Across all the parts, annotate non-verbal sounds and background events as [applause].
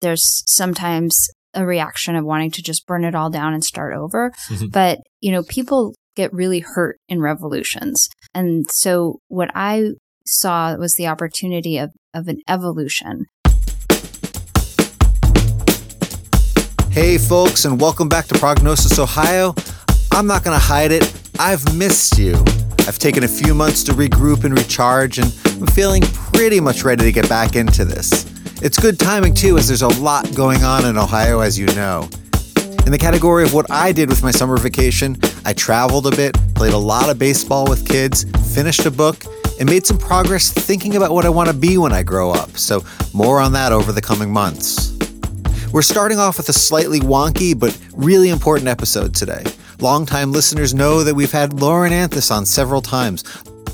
there's sometimes a reaction of wanting to just burn it all down and start over. Mm-hmm. But, you know, people get really hurt in revolutions. And so what I saw was the opportunity of, of an evolution. Hey, folks, and welcome back to Prognosis Ohio. I'm not going to hide it. I've missed you. I've taken a few months to regroup and recharge, and I'm feeling pretty much ready to get back into this. It's good timing, too, as there's a lot going on in Ohio, as you know. In the category of what I did with my summer vacation, I traveled a bit, played a lot of baseball with kids, finished a book, and made some progress thinking about what I want to be when I grow up. So, more on that over the coming months. We're starting off with a slightly wonky but really important episode today. Longtime listeners know that we've had Loren Anthes on several times.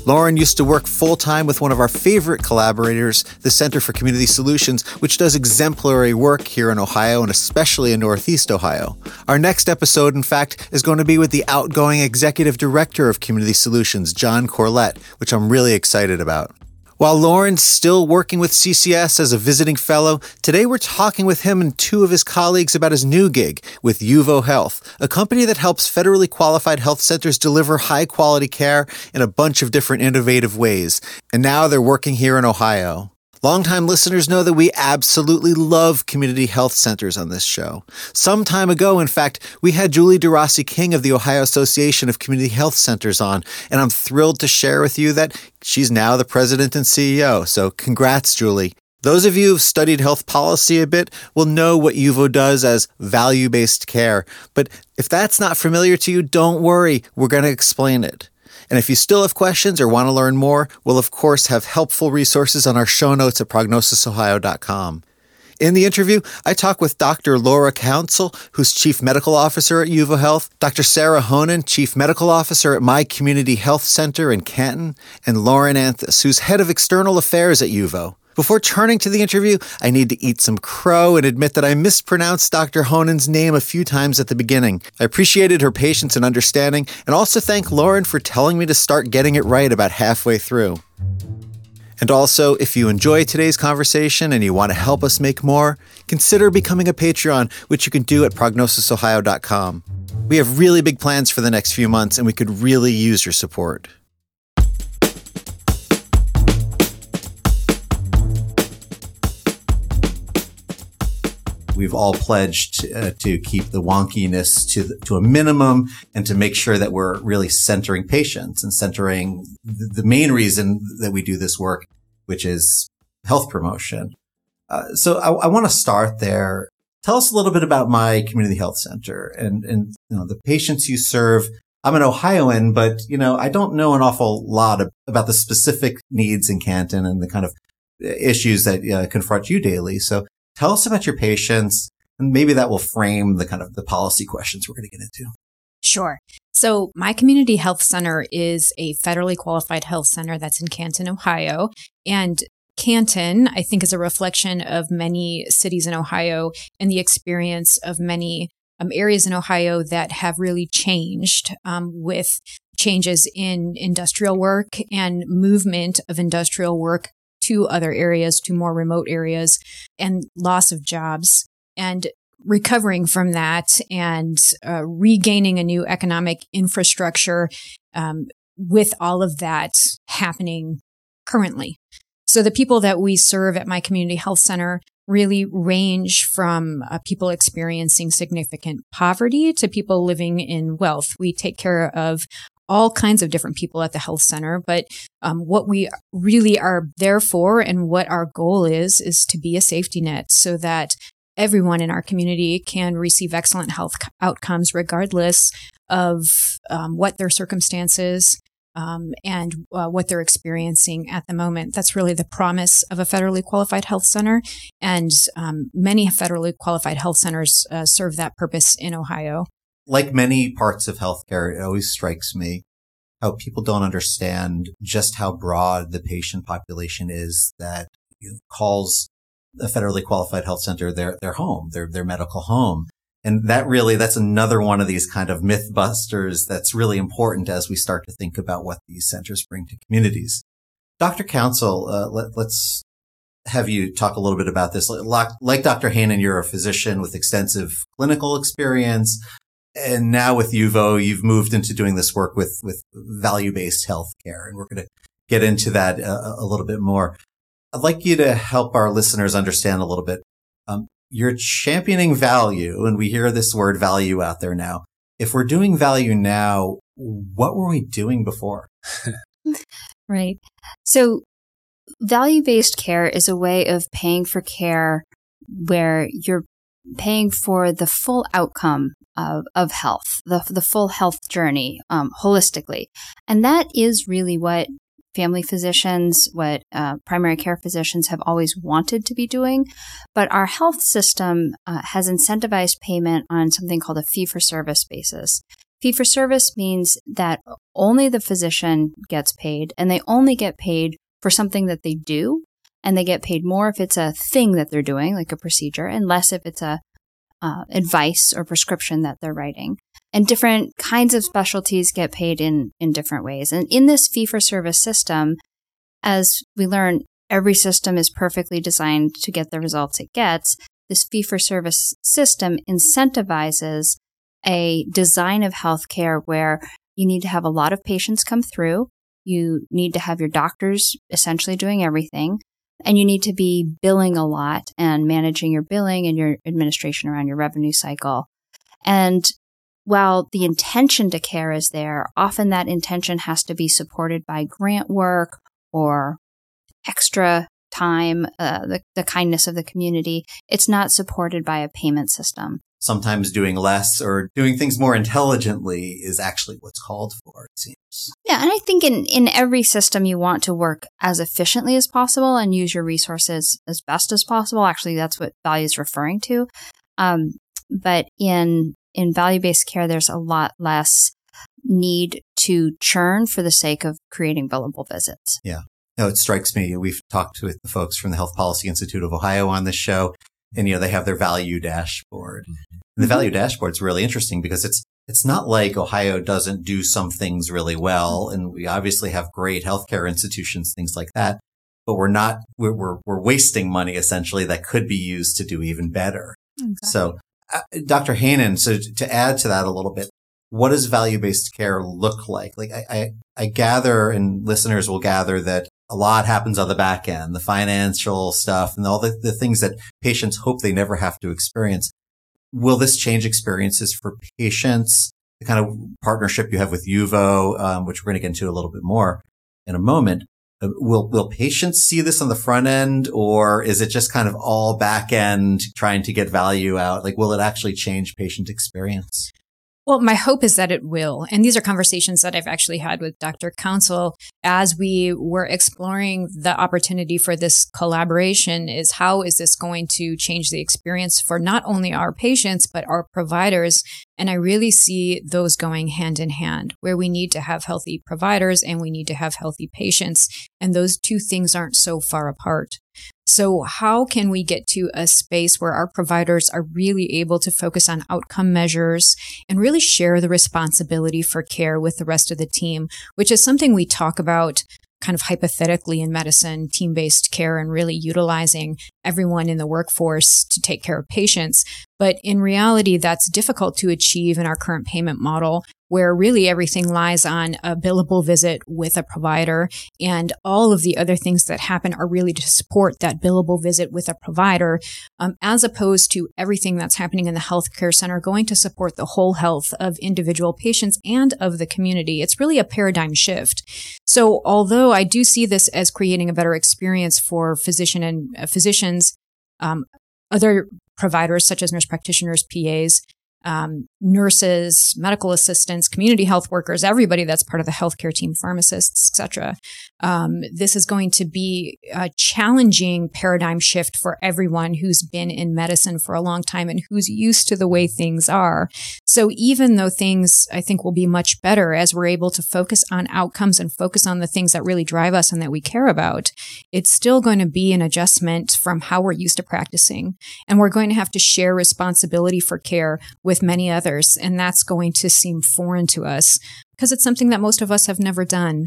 Loren used to work full time with one of our favorite collaborators, the Center for Community Solutions, which does exemplary work here in Ohio and especially in Northeast Ohio. Our next episode, in fact, is going to be with the outgoing Executive Director of Community Solutions, John Corlett, which I'm really excited about. While Loren's still working with CCS as a visiting fellow, today we're talking with him and two of his colleagues about his new gig with Yuvo Health, a company that helps federally qualified health centers deliver high quality care in a bunch of different innovative ways. And now they're working here in Ohio. Longtime listeners know that we absolutely love community health centers on this show. Some time ago, in fact, we had Julie DiRossi King of the Ohio Association of Community Health Centers on, and I'm thrilled to share with you that she's now the president and CEO. So congrats, Julie. Those of you who've studied health policy a bit will know what Yuvo does as value based care. But if that's not familiar to you, don't worry, we're going to explain it. And if you still have questions or want to learn more, we'll of course have helpful resources on our show notes at prognosisohio.com. In the interview, I talk with Dr. Lora Council, who's Chief Medical Officer at Yuvo Health, Dr. Sarah Hoehnen, Chief Medical Officer at My Community Health Center in Canton, and Loren Anthes, who's Head of External Affairs at Yuvo. Before turning to the interview, I need to eat some crow and admit that I mispronounced Dr. Hoehnen's name a few times at the beginning. I appreciated her patience and understanding, and also thank Loren for telling me to start getting it right about halfway through. And also, if you enjoy today's conversation and you want to help us make more, consider becoming a Patreon, which you can do at prognosisohio.com. We have really big plans for the next few months, and we could really use your support. We've all pledged uh, to keep the wonkiness to the, to a minimum and to make sure that we're really centering patients and centering the, main reason that we do this work, which is health promotion. Uh, so I, I want to start there. Tell us a little bit about my community health center and and you know the patients you serve. I'm an Ohioan, but you know I don't know an awful lot of, about the specific needs in Canton and the kind of issues that uh, confront you daily. So Tell us about your patients, and maybe that will frame the kind of the policy questions we're going to get into. Sure. So my community health center is a federally qualified health center that's in Canton, Ohio. And Canton, I think, is a reflection of many cities in Ohio and the experience of many um, areas in Ohio that have really changed um, with changes in industrial work and movement of industrial work to other areas, to more remote areas, and loss of jobs. And recovering from that and uh, regaining a new economic infrastructure um, with all of that happening currently. So the people that we serve at my community health center really range from uh, people experiencing significant poverty to people living in wealth. We take care of all kinds of different people at the health center. But um, what we really are there for and what our goal is, is to be a safety net so that everyone in our community can receive excellent health outcomes regardless of um, what their circumstances um, and uh, what they're experiencing at the moment. That's really the promise of a federally qualified health center. And um, many federally qualified health centers uh, serve that purpose in Ohio like many parts of healthcare, it always strikes me how people don't understand just how broad the patient population is that calls a federally qualified health center their, their home, their, their medical home. And that really, that's another one of these kind of myth busters that's really important as we start to think about what these centers bring to communities. Dr. Council, uh, let, us have you talk a little bit about this. Like, like Dr. Hoehnen, you're a physician with extensive clinical experience. And now with Yuvo, you've moved into doing this work with, with value-based healthcare. And we're going to get into that a, a, little bit more. I'd like you to help our listeners understand a little bit. Um, you're championing value, and we hear this word value out there now. If we're doing value now, what were we doing before? [laughs] right. So value based care is a way of paying for care where you're paying for the full outcome of, of health, the, the full health journey um, holistically. And that is really what family physicians, what uh, primary care physicians have always wanted to be doing. But our health system uh, has incentivized payment on something called a fee for service basis. Fee for service means that only the physician gets paid and they only get paid for something that they do. And they get paid more if it's a thing that they're doing, like a procedure, and less if it's a uh, advice or prescription that they're writing. And different kinds of specialties get paid in, in different ways. And in this fee for service system, as we learn, every system is perfectly designed to get the results it gets. This fee for service system incentivizes a design of healthcare where you need to have a lot of patients come through. You need to have your doctors essentially doing everything. And you need to be billing a lot and managing your billing and your administration around your revenue cycle. And while the intention to care is there, often that intention has to be supported by grant work or extra time, uh, the, the kindness of the community. It's not supported by a payment system sometimes doing less or doing things more intelligently is actually what's called for, it seems. Yeah, and I think in, in every system you want to work as efficiently as possible and use your resources as best as possible. Actually, that's what value is referring to. Um, but in in value based care, there's a lot less need to churn for the sake of creating billable visits. Yeah. No, it strikes me. We've talked with the folks from the Health Policy Institute of Ohio on this show, and you know they have their value dashboard. Mm-hmm. And the value dashboard is really interesting because it's it's not like Ohio doesn't do some things really well, and we obviously have great healthcare institutions, things like that. But we're not we're we're, we're wasting money essentially that could be used to do even better. Exactly. So, uh, Dr. Hoehnen, so to add to that a little bit, what does value based care look like? Like I, I, I gather, and listeners will gather that a lot happens on the back end, the financial stuff and all the, the things that patients hope they never have to experience. Will this change experiences for patients? The kind of partnership you have with Yuvo, um, which we're going to get into a little bit more in a moment. Uh, will will patients see this on the front end, or is it just kind of all back end trying to get value out? Like, will it actually change patient experience? Well, my hope is that it will. And these are conversations that I've actually had with Dr. Council as we were exploring the opportunity for this collaboration is how is this going to change the experience for not only our patients, but our providers. And I really see those going hand in hand where we need to have healthy providers and we need to have healthy patients. And those two things aren't so far apart. So how can we get to a space where our providers are really able to focus on outcome measures and really share the responsibility for care with the rest of the team, which is something we talk about kind of hypothetically in medicine, team based care and really utilizing everyone in the workforce to take care of patients. But in reality, that's difficult to achieve in our current payment model where really everything lies on a billable visit with a provider. And all of the other things that happen are really to support that billable visit with a provider um, as opposed to everything that's happening in the healthcare center going to support the whole health of individual patients and of the community. It's really a paradigm shift. So although i do see this as creating a better experience for physician and uh, physicians um, other providers such as nurse practitioners pas um, nurses, medical assistants, community health workers, everybody that's part of the healthcare team, pharmacists, etc. Um, this is going to be a challenging paradigm shift for everyone who's been in medicine for a long time and who's used to the way things are. So even though things I think will be much better as we're able to focus on outcomes and focus on the things that really drive us and that we care about, it's still going to be an adjustment from how we're used to practicing. And we're going to have to share responsibility for care with many others. And that's going to seem foreign to us because it's something that most of us have never done.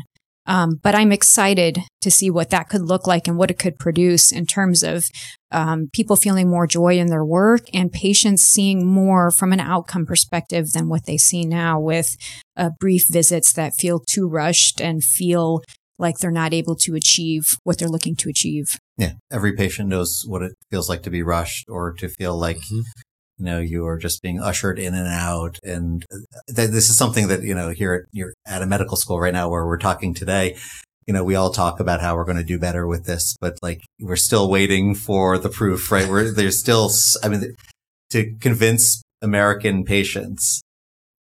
Um, but I'm excited to see what that could look like and what it could produce in terms of um, people feeling more joy in their work and patients seeing more from an outcome perspective than what they see now with uh, brief visits that feel too rushed and feel like they're not able to achieve what they're looking to achieve. Yeah. Every patient knows what it feels like to be rushed or to feel like, mm-hmm. You know, you are just being ushered in and out. And th- this is something that, you know, here at, you're at a medical school right now where we're talking today. You know, we all talk about how we're going to do better with this, but like we're still waiting for the proof, right? We're, there's still, I mean, to convince American patients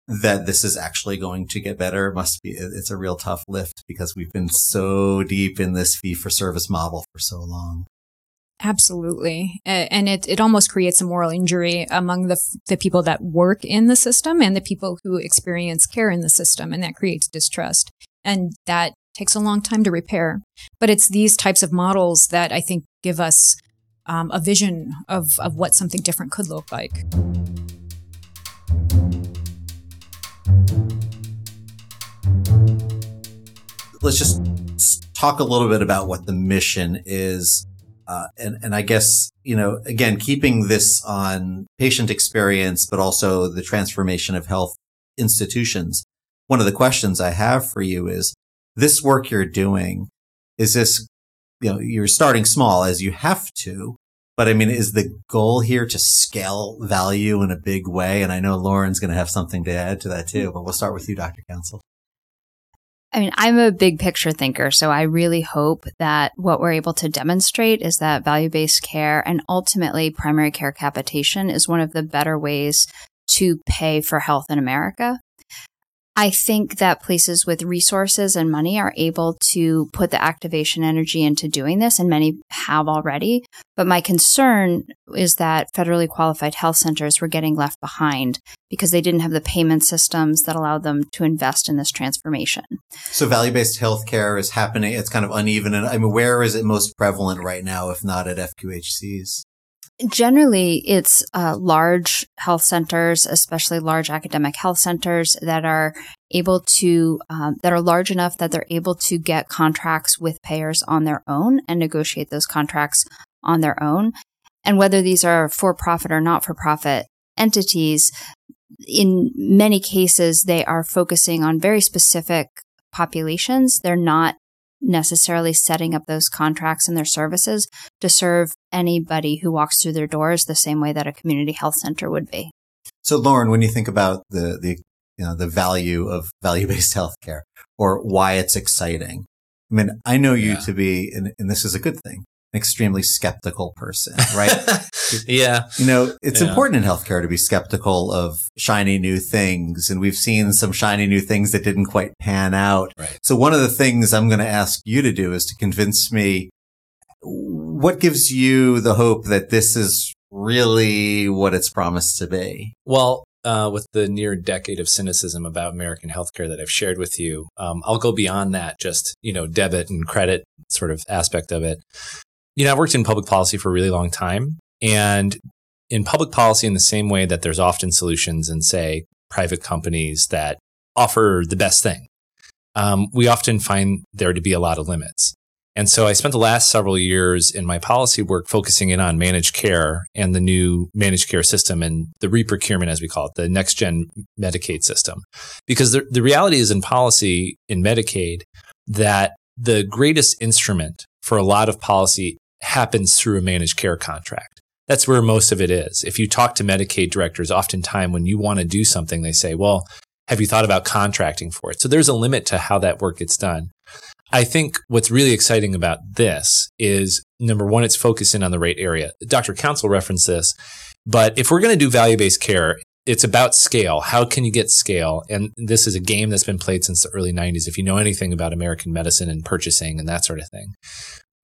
that this is actually going to get better must be it's a real tough lift because we've been so deep in this fee for service model for so long absolutely. And it, it almost creates a moral injury among the, the people that work in the system and the people who experience care in the system and that creates distrust. And that takes a long time to repair. But it's these types of models that i think give us um, a vision of, of what something different could look like. Let's just talk a little bit about what the mission is. Uh, and, and I guess, you know, again, keeping this on patient experience, but also the transformation of health institutions. One of the questions I have for you is this work you're doing, is this, you know, you're starting small as you have to, but I mean, is the goal here to scale value in a big way? And I know Loren's going to have something to add to that too, but we'll start with you, Dr. Council. I mean, I'm a big picture thinker, so I really hope that what we're able to demonstrate is that value based care and ultimately primary care capitation is one of the better ways to pay for health in America. I think that places with resources and money are able to put the activation energy into doing this, and many have already. But my concern is that federally qualified health centers were getting left behind because they didn't have the payment systems that allowed them to invest in this transformation. So value based healthcare is happening. It's kind of uneven. And I mean, where is it most prevalent right now, if not at FQHCs? Generally, it's uh, large health centers, especially large academic health centers that are able to, um, that are large enough that they're able to get contracts with payers on their own and negotiate those contracts on their own. And whether these are for profit or not for profit entities, in many cases, they are focusing on very specific populations. They're not necessarily setting up those contracts and their services to serve anybody who walks through their doors the same way that a community health center would be. So, Loren, when you think about the the you know the value of value based [laughs] healthcare or why it's exciting, I mean, I know you yeah. to be, and, and this is a good thing, extremely skeptical person, right? [laughs] yeah. You know, it's yeah. important in healthcare to be skeptical of shiny new things. And we've seen some shiny new things that didn't quite pan out. Right. So one of the things I'm going to ask you to do is to convince me what gives you the hope that this is really what it's promised to be? Well, uh, with the near decade of cynicism about American healthcare that I've shared with you, um, I'll go beyond that, just, you know, debit and credit sort of aspect of it you know, I've worked in public policy for a really long time. And in public policy, in the same way that there's often solutions in, say, private companies that offer the best thing, um, we often find there to be a lot of limits. And so I spent the last several years in my policy work focusing in on managed care and the new managed care system and the reprocurement, as we call it, the next gen Medicaid system. Because the, the reality is in policy in Medicaid that the greatest instrument for a lot of policy happens through a managed care contract. That's where most of it is. If you talk to Medicaid directors, oftentimes when you want to do something, they say, well, have you thought about contracting for it? So there's a limit to how that work gets done. I think what's really exciting about this is number one, it's focusing on the right area. Dr. Council referenced this, but if we're going to do value based care, it's about scale. How can you get scale? And this is a game that's been played since the early 90s. If you know anything about American medicine and purchasing and that sort of thing,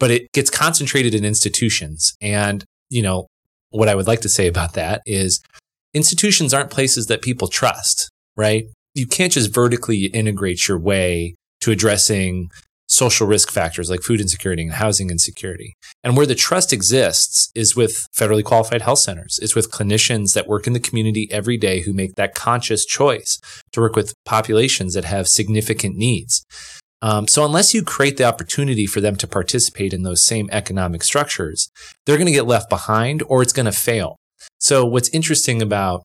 but it gets concentrated in institutions. And, you know, what I would like to say about that is institutions aren't places that people trust, right? You can't just vertically integrate your way to addressing social risk factors like food insecurity and housing insecurity. And where the trust exists is with federally qualified health centers. It's with clinicians that work in the community every day who make that conscious choice to work with populations that have significant needs. Um, so unless you create the opportunity for them to participate in those same economic structures, they're going to get left behind or it's going to fail. So what's interesting about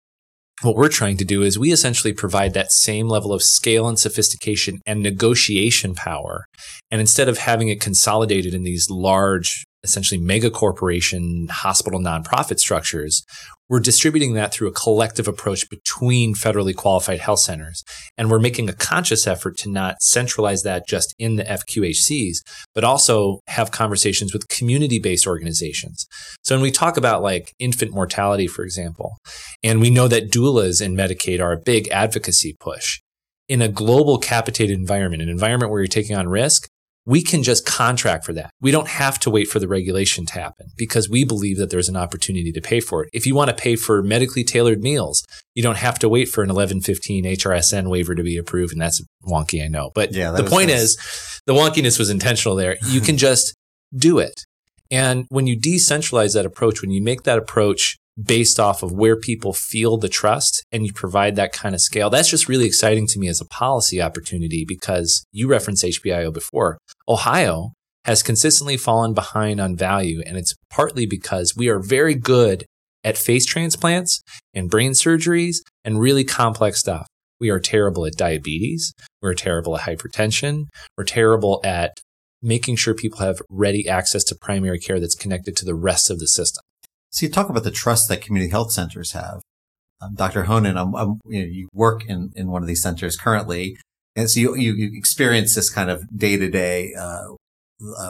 what we're trying to do is we essentially provide that same level of scale and sophistication and negotiation power. And instead of having it consolidated in these large, essentially mega corporation hospital nonprofit structures, we're distributing that through a collective approach between federally qualified health centers. And we're making a conscious effort to not centralize that just in the FQHCs, but also have conversations with community based organizations. So when we talk about like infant mortality, for example, and we know that doulas in Medicaid are a big advocacy push in a global capitated environment, an environment where you're taking on risk, we can just contract for that. We don't have to wait for the regulation to happen because we believe that there's an opportunity to pay for it. If you want to pay for medically tailored meals, you don't have to wait for an 1115 HRSN waiver to be approved. And that's wonky, I know. But yeah, the point nice. is the wonkiness was intentional there. You [laughs] can just do it. And when you decentralize that approach, when you make that approach based off of where people feel the trust and you provide that kind of scale. That's just really exciting to me as a policy opportunity because you referenced HPIO before. Ohio has consistently fallen behind on value. And it's partly because we are very good at face transplants and brain surgeries and really complex stuff. We are terrible at diabetes. We're terrible at hypertension. We're terrible at making sure people have ready access to primary care that's connected to the rest of the system. So you talk about the trust that community health centers have. Um, Dr. Hoehnen, I'm, I'm, you, know, you, work in, in one of these centers currently. And so you, you, you experience this kind of day to day,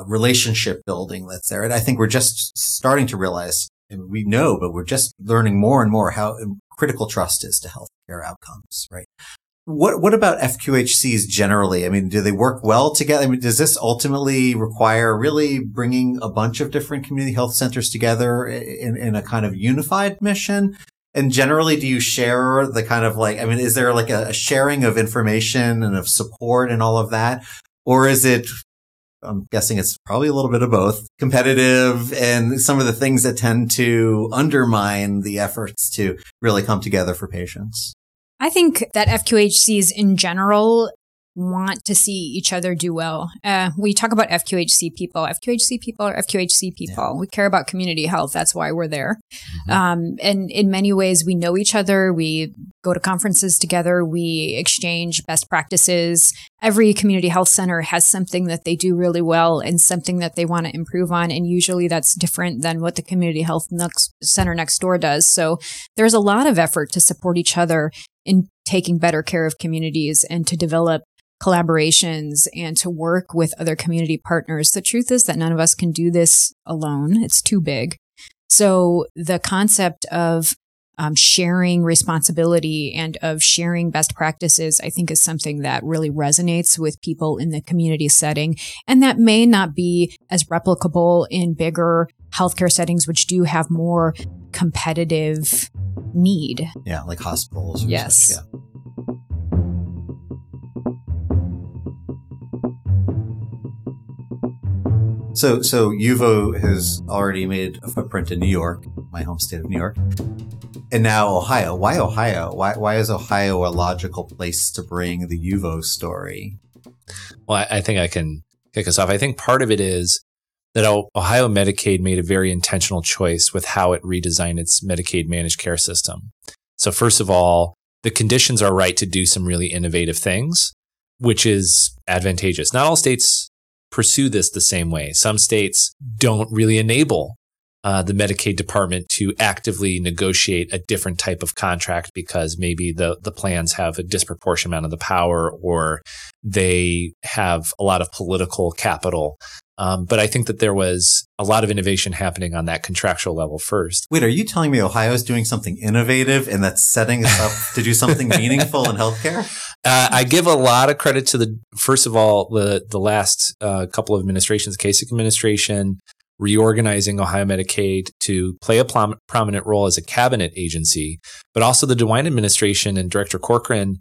relationship building that's there. And I think we're just starting to realize and we know, but we're just learning more and more how critical trust is to healthcare outcomes, right? What what about FQHCs generally? I mean, do they work well together? I mean, does this ultimately require really bringing a bunch of different community health centers together in, in a kind of unified mission? And generally, do you share the kind of like, I mean, is there like a, a sharing of information and of support and all of that? Or is it I'm guessing it's probably a little bit of both competitive and some of the things that tend to undermine the efforts to really come together for patients. I think that FQHCs in general want to see each other do well. Uh, we talk about FQHC people. FQHC people are FQHC people. Yeah. We care about community health. That's why we're there. Mm-hmm. Um, and in many ways, we know each other. We go to conferences together. We exchange best practices. Every community health center has something that they do really well and something that they want to improve on. And usually that's different than what the community health next center next door does. So there's a lot of effort to support each other in taking better care of communities and to develop collaborations and to work with other community partners. The truth is that none of us can do this alone. It's too big. So the concept of um, sharing responsibility and of sharing best practices, I think is something that really resonates with people in the community setting. And that may not be as replicable in bigger healthcare settings, which do have more competitive need. Yeah, like hospitals. yes. Such, yeah. So, so Yuvo has already made a footprint in New York, my home state of New York, and now Ohio. Why Ohio? Why, why is Ohio a logical place to bring the Yuvo story? Well, I, I think I can kick us off. I think part of it is that Ohio Medicaid made a very intentional choice with how it redesigned its Medicaid managed care system. So, first of all, the conditions are right to do some really innovative things, which is advantageous. Not all states pursue this the same way. Some states don't really enable uh, the Medicaid department to actively negotiate a different type of contract because maybe the the plans have a disproportionate amount of the power or they have a lot of political capital. Um, but I think that there was a lot of innovation happening on that contractual level first. Wait, are you telling me Ohio is doing something innovative and that's setting us up to do something [laughs] meaningful in healthcare? Uh, I give a lot of credit to the first of all the the last uh, couple of administrations, Kasich administration, reorganizing Ohio Medicaid to play a prom- prominent role as a cabinet agency, but also the DeWine administration and Director Corcoran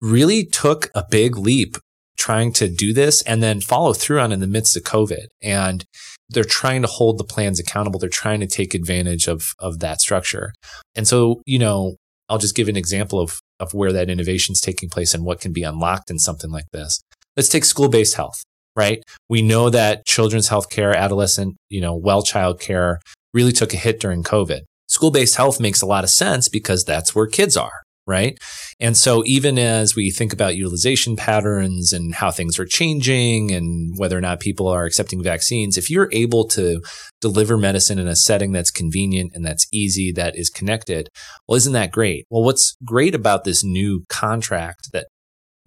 really took a big leap trying to do this and then follow through on in the midst of COVID. And they're trying to hold the plans accountable. They're trying to take advantage of, of that structure. And so, you know, I'll just give an example of, of where that innovation is taking place and what can be unlocked in something like this. let's take school based health, right? We know that children's health care, adolescent, you know, well child care really took a hit during COVID. School based health makes a lot of sense because that's where kids are, right? And so even as we think about utilization patterns and how things are changing and whether or not people are accepting vaccines, if you're able to deliver medicine in a setting that's convenient and that's easy, that is connected, well, isn't that great? Well, what's great about this new contract that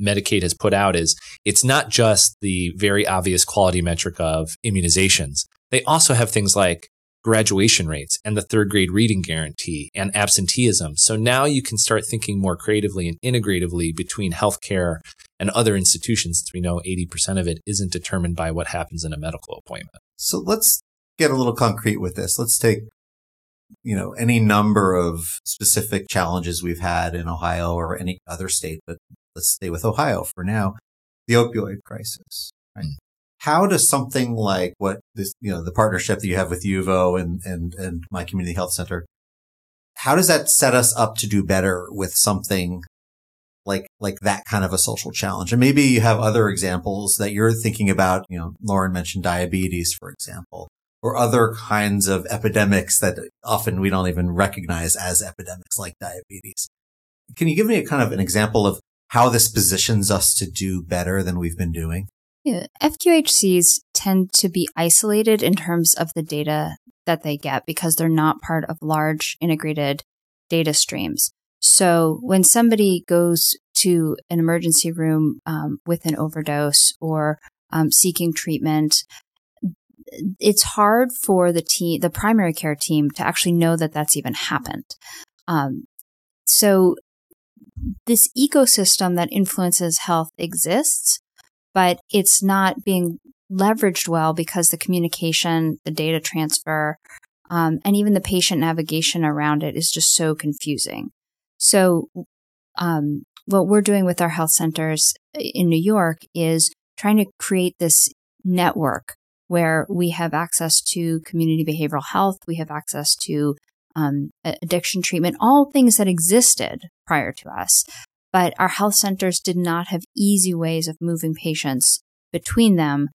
Medicaid has put out is it's not just the very obvious quality metric of immunizations. They also have things like graduation rates and the third grade reading guarantee and absenteeism. So now you can start thinking more creatively and integratively between healthcare and other institutions. We know 80% of it isn't determined by what happens in a medical appointment. So let's get a little concrete with this. Let's take, you know, any number of specific challenges we've had in Ohio or any other state, but let's stay with Ohio for now. The opioid crisis, right? Hmm. How does something like what this, you know, the partnership that you have with Yuvo and, and, and my community health center, how does that set us up to do better with something like, like that kind of a social challenge? And maybe you have other examples that you're thinking about. You know, Loren mentioned diabetes, for example, or other kinds of epidemics that often we don't even recognize as epidemics like diabetes. Can you give me a kind of an example of how this positions us to do better than we've been doing? Yeah, FQHCs tend to be isolated in terms of the data that they get because they're not part of large integrated data streams. So when somebody goes to an emergency room um, with an overdose or um, seeking treatment, it's hard for the team, the primary care team, to actually know that that's even happened. Um, so this ecosystem that influences health exists, but it's not being leveraged well because the communication, the data transfer, um, and even the patient navigation around it is just so confusing. So, um, what we're doing with our health centers in New York is trying to create this network where we have access to community behavioral health, we have access to um, addiction treatment, all things that existed prior to us, but our health centers did not have easy ways of moving patients between them.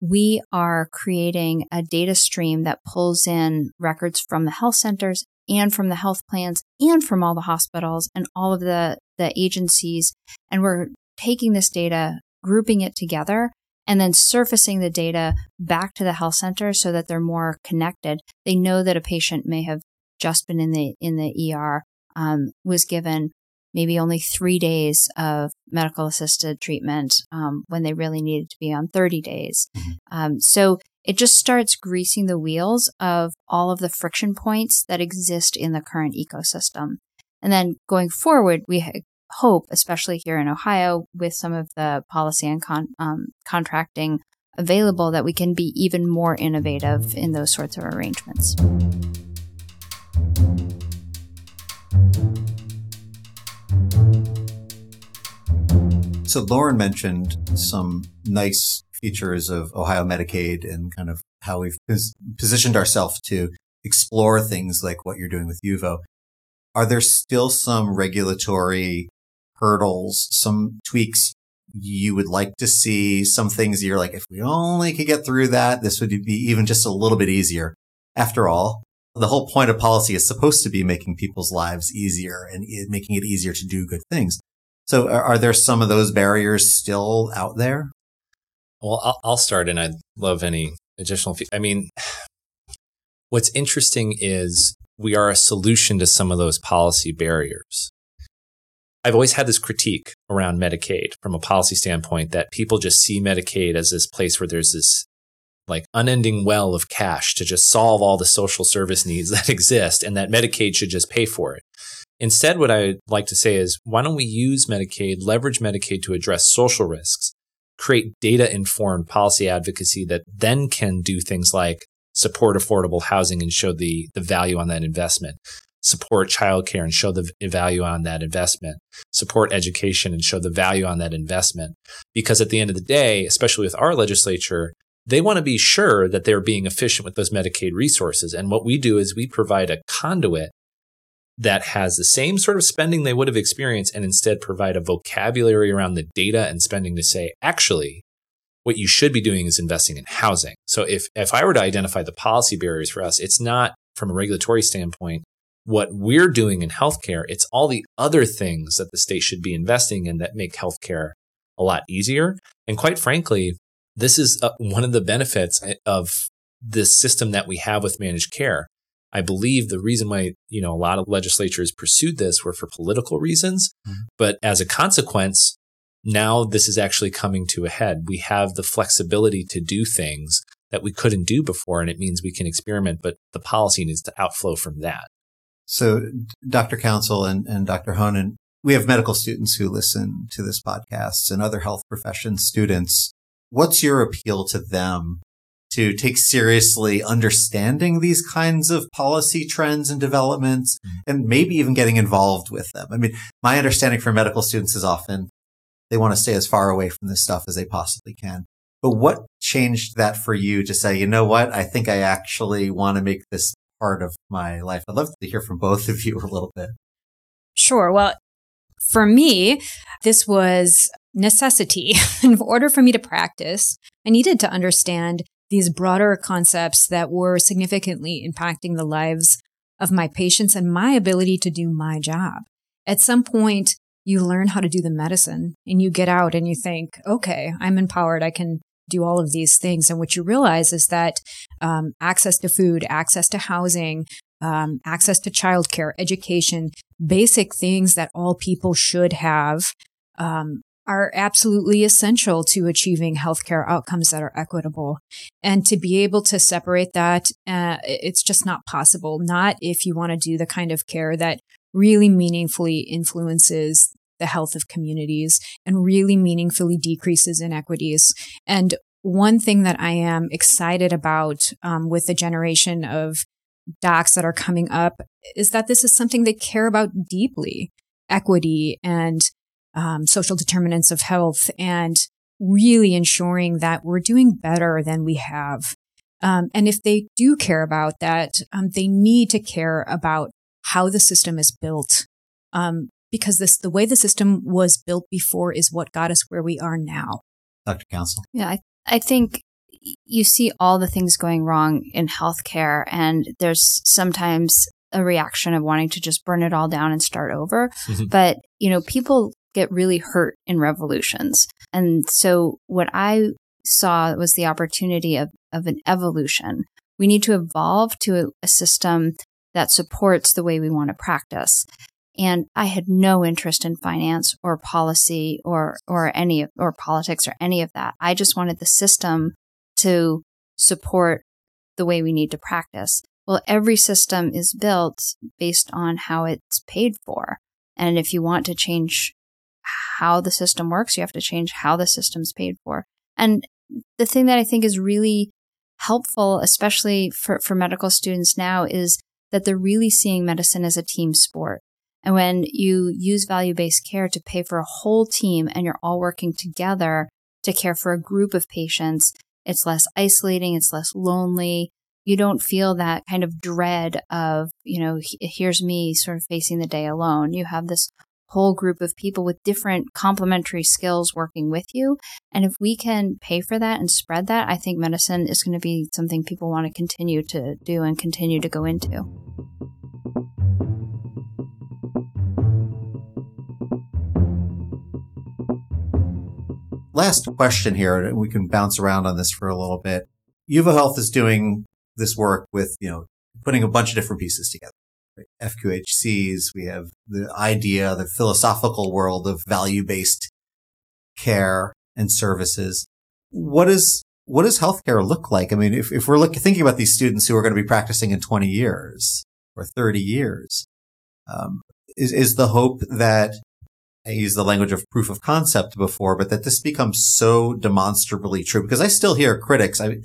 We are creating a data stream that pulls in records from the health centers and from the health plans and from all the hospitals and all of the, the agencies. And we're taking this data, grouping it together, and then surfacing the data back to the health center so that they're more connected. They know that a patient may have just been in the in the ER, um, was given maybe only three days of medical assisted treatment um, when they really needed to be on 30 days. Mm-hmm. Um, so it just starts greasing the wheels of all of the friction points that exist in the current ecosystem. And then going forward, we hope, especially here in Ohio, with some of the policy and con- um, contracting available, that we can be even more innovative in those sorts of arrangements. So Loren mentioned some nice features of Ohio Medicaid and kind of how we've pos- positioned ourselves to explore things like what you're doing with Yuvo. Are there still some regulatory hurdles, some tweaks you would like to see, some things you're like, if we only could get through that, this would be even just a little bit easier. After all, the whole point of policy is supposed to be making people's lives easier and making it easier to do good things. So are there some of those barriers still out there? Well, I'll, start and I'd love any additional. I mean, [sighs] what's interesting is we are a solution to some of those policy barriers. I've always had this critique around Medicaid from a policy standpoint that people just see Medicaid as this place where there's this like unending well of cash to just solve all the social service needs [laughs] that exist and that Medicaid should just pay for it. Instead, what I'd like to say is why don't we use Medicaid, leverage Medicaid to address social risks, create data informed policy advocacy that then can do things like support affordable housing and show the, the value on that investment, support childcare and show the value on that investment, support education and show the value on that investment. Because at the end of the day, especially with our legislature, they want to be sure that they're being efficient with those Medicaid resources. And what we do is we provide a conduit that has the same sort of spending they would have experienced and instead provide a vocabulary around the data and spending to say, actually, what you should be doing is investing in housing. So if, if I were to identify the policy barriers for us, it's not from a regulatory standpoint what we're doing in healthcare. It's all the other things that the state should be investing in that make healthcare a lot easier. And quite frankly, this is uh, one of the benefits of this system that we have with managed care. I believe the reason why, you know, a lot of legislatures pursued this were for political reasons. Mm-hmm. But as a consequence, now this is actually coming to a head. We have the flexibility to do things that we couldn't do before. And it means we can experiment, but the policy needs to outflow from that. So Dr. Council and, and Dr. Hoehnen, we have medical students who listen to this podcast and other health profession students. What's your appeal to them to take seriously understanding these kinds of policy trends and developments mm-hmm. and maybe even getting involved with them. I mean, my understanding for medical students is often they want to stay as far away from this stuff as they possibly can. But what changed that for you to say, you know what? I think I actually want to make this part of my life. I'd love to hear from both of you a little bit. Sure. Well, for me, this was necessity. [laughs] In order for me to practice, I needed to understand these broader concepts that were significantly impacting the lives of my patients and my ability to do my job. At some point, you learn how to do the medicine and you get out and you think, okay, I'm empowered. I can do all of these things. And what you realize is that um, access to food, access to housing, um, access to childcare, education, basic things that all people should have um, are absolutely essential to achieving healthcare outcomes that are equitable. And to be able to separate that, uh, it's just not possible. Not if you want to do the kind of care that really meaningfully influences the health of communities and really meaningfully decreases inequities. And one thing that I am excited about um, with the generation of docs that are coming up is that this is something they care about deeply equity and um, social determinants of health and really ensuring that we're doing better than we have. Um, and if they do care about that, um, they need to care about how the system is built. Um, because this, the way the system was built before is what got us where we are now. Dr. Council. Yeah, I, I think you see all the things going wrong in healthcare, and there's sometimes a reaction of wanting to just burn it all down and start over. Mm-hmm. But, you know, people get really hurt in revolutions. And so what I saw was the opportunity of, of an evolution. We need to evolve to a, a system that supports the way we want to practice. And I had no interest in finance or policy or, or any, or politics or any of that. I just wanted the system to support the way we need to practice. Well, every system is built based on how it's paid for. And if you want to change how the system works. You have to change how the system's paid for. And the thing that I think is really helpful, especially for, for medical students now, is that they're really seeing medicine as a team sport. And when you use value based care to pay for a whole team and you're all working together to care for a group of patients, it's less isolating, it's less lonely. You don't feel that kind of dread of, you know, here's me sort of facing the day alone. You have this whole group of people with different complementary skills working with you. And if we can pay for that and spread that, I think medicine is going to be something people want to continue to do and continue to go into. Last question here, and we can bounce around on this for a little bit. Yuvo Health is doing this work with, you know, putting a bunch of different pieces together. FQHCs. We have the idea, the philosophical world of value-based care and services. What is, what does healthcare look like? I mean, if, if we're thinking about these students who are going to be practicing in 20 years or 30 years, um, is, is the hope that I used the language of proof of concept before, but that this becomes so demonstrably true because I still hear critics. I,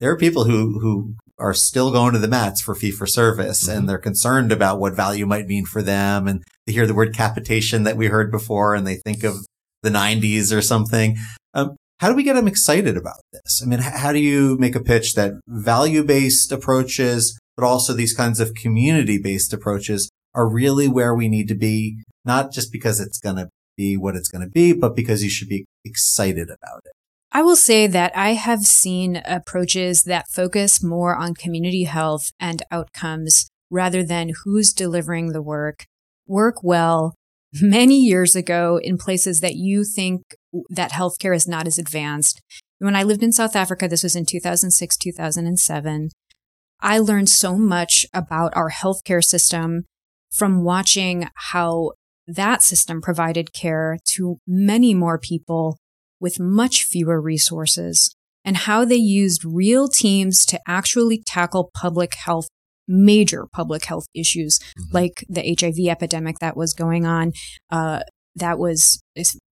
there are people who, who are still going to the mats for fee for service mm-hmm. and they're concerned about what value might mean for them. And they hear the word capitation that we heard before and they think of the 90s or something. Um, how do we get them excited about this? I mean, how do you make a pitch that value based approaches, but also these kinds of community based approaches are really where we need to be, not just because it's going to be what it's going to be, but because you should be excited about it. I will say that I have seen approaches that focus more on community health and outcomes rather than who's delivering the work work well [laughs] many years ago in places that you think that healthcare is not as advanced. When I lived in South Africa, this was in 2006, 2007. I learned so much about our healthcare system from watching how that system provided care to many more people with much fewer resources and how they used real teams to actually tackle public health major public health issues mm-hmm. like the HIV epidemic that was going on. Uh, that was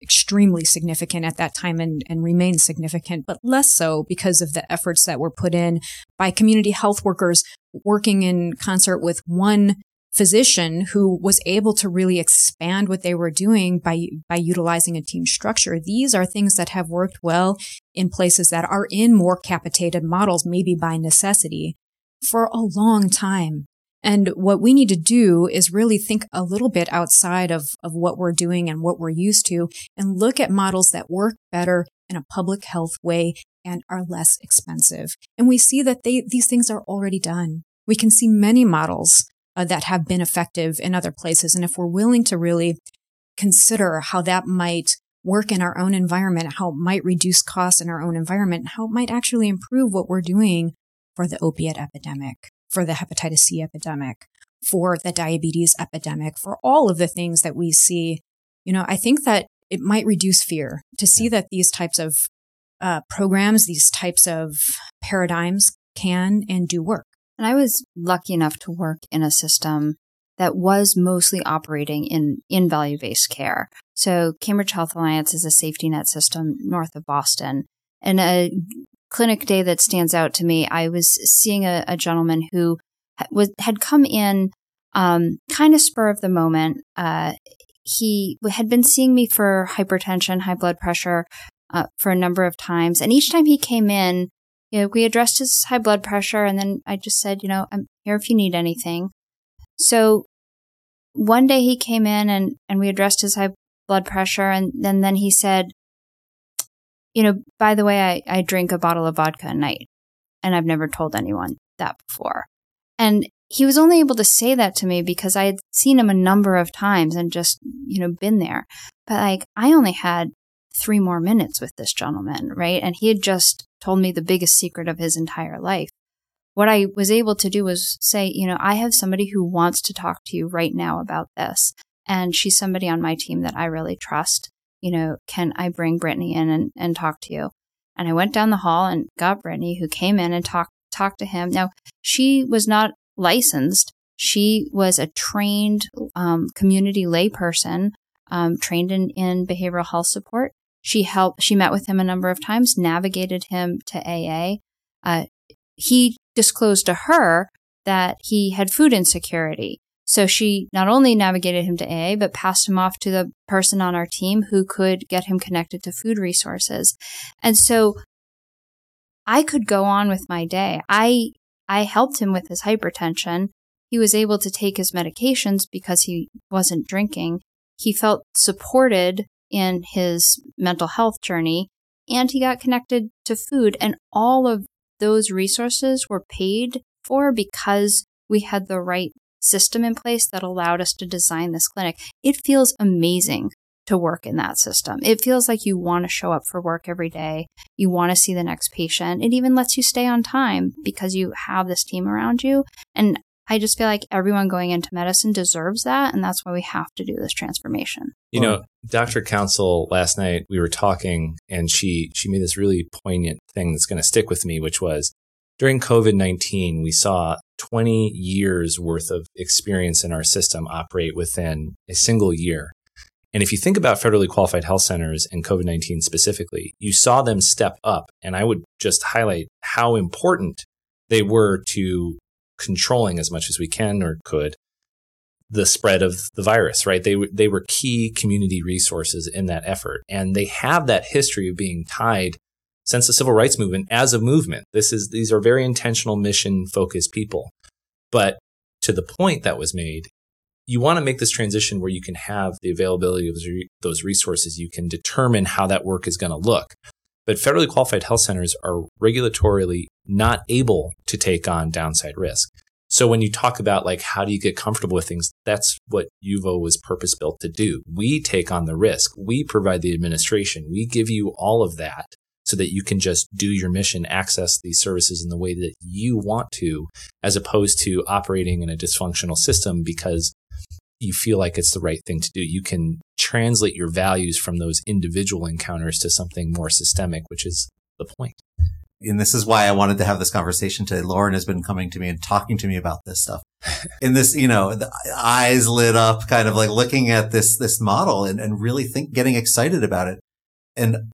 extremely significant at that time and, and remains significant, but less so because of the efforts that were put in by community health workers working in concert with one physician who was able to really expand what they were doing by by utilizing a team structure. These are things that have worked well in places that are in more capitated models, maybe by necessity for a long time. And what we need to do is really think a little bit outside of, of what we're doing and what we're used to and look at models that work better in a public health way and are less expensive. And we see that they, these things are already done. We can see many models uh, that have been effective in other places. And if we're willing to really consider how that might work in our own environment, how it might reduce costs in our own environment, how it might actually improve what we're doing for the opiate epidemic, for the hepatitis C epidemic, for the diabetes epidemic, for all of the things that we see. You know, I think that it might reduce fear to see that these types of uh, programs, these types of paradigms can and do work. And I was lucky enough to work in a system that was mostly operating in, in value based care. So Cambridge Health Alliance is a safety net system north of Boston. And a clinic day that stands out to me, I was seeing a, a gentleman who was had come in um, kind of spur of the moment. Uh, he had been seeing me for hypertension, high blood pressure uh, for a number of times, and each time he came in, you know, we addressed his high blood pressure, and then I just said, you know, I'm here if you need anything. So one day he came in and and we addressed his high blood pressure, and then then he said, you know, by the way, I, I drink a bottle of vodka a night and I've never told anyone that before. And he was only able to say that to me because I had seen him a number of times and just, you know, been there. But like, I only had three more minutes with this gentleman, right? And he had just told me the biggest secret of his entire life. What I was able to do was say, you know, I have somebody who wants to talk to you right now about this. And she's somebody on my team that I really trust you know, can I bring Brittany in and, and talk to you? And I went down the hall and got Brittany, who came in and talked talked to him. Now, she was not licensed. She was a trained um, community layperson, um, trained in, in behavioral health support. She helped. She met with him a number of times, navigated him to AA. Uh, he disclosed to her that he had food insecurity so she not only navigated him to AA, but passed him off to the person on our team who could get him connected to food resources. And so I could go on with my day. I, I helped him with his hypertension. He was able to take his medications because he wasn't drinking. He felt supported in his mental health journey and he got connected to food and all of those resources were paid for because we had the right system in place that allowed us to design this clinic. It feels amazing to work in that system. It feels like you want to show up for work every day. You want to see the next patient. It even lets you stay on time because you have this team around you. And I just feel like everyone going into medicine deserves that. And that's why we have to do this transformation. You know, Dr. Council last night, we were talking and she, she made this really poignant thing that's going to stick with me, which was during COVID 19, we saw 20 years worth of experience in our system operate within a single year. And if you think about federally qualified health centers and COVID 19 specifically, you saw them step up. And I would just highlight how important they were to controlling as much as we can or could the spread of the virus, right? They, they were key community resources in that effort. And they have that history of being tied since the civil rights movement as a movement. This is, these are very intentional mission focused people. But to the point that was made, you want to make this transition where you can have the availability of those resources. You can determine how that work is going to look. But federally qualified health centers are regulatorily not able to take on downside risk. So when you talk about like how do you get comfortable with things, that's what Yuvo was purpose built to do. We take on the risk. We provide the administration. We give you all of that so that you can just do your mission, access these services in the way that you want to, as opposed to operating in a dysfunctional system because you feel like it's the right thing to do. You can translate your values from those individual encounters to something more systemic, which is the point. And this is why I wanted to have this conversation today. Loren has been coming to me and talking to me about this stuff. [laughs] In this, you know, the eyes lit up, kind of like looking at this, this model and, and really think, getting excited about it. And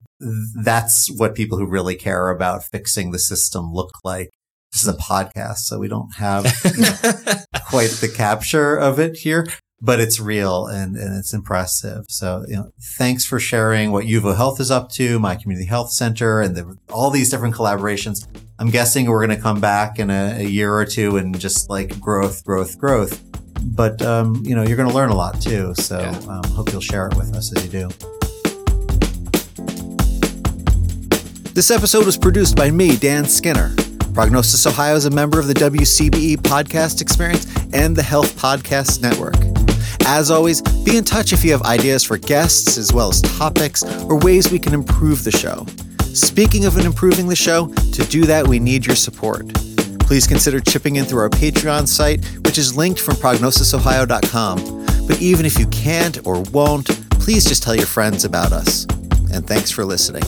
that's what people who really care about fixing the system look like. This is a hmm. podcast, so we don't have you know, [laughs] quite the capture of it here but it's real and, and it's impressive. So, you know, thanks for sharing what Yuvo Health is up to, my community health center and the, all these different collaborations. I'm guessing we're going to come back in a, a, year or two and just like growth, growth, growth. But, um, you know, you're going to learn a lot too. So, yeah. um, hope you'll share it with us as you do. This episode was produced by me, Dan Skinner. Prognosis Ohio is a member of the WCBE podcast experience and the Health Podcast Network. As always, be in touch if you have ideas for guests as well as topics or ways we can improve the show. Speaking of improving the show, to do that, we need your support. Please consider chipping in through our Patreon site, which is linked from prognosisohio.com. But even if you can't or won't, please just tell your friends about us. And thanks for listening.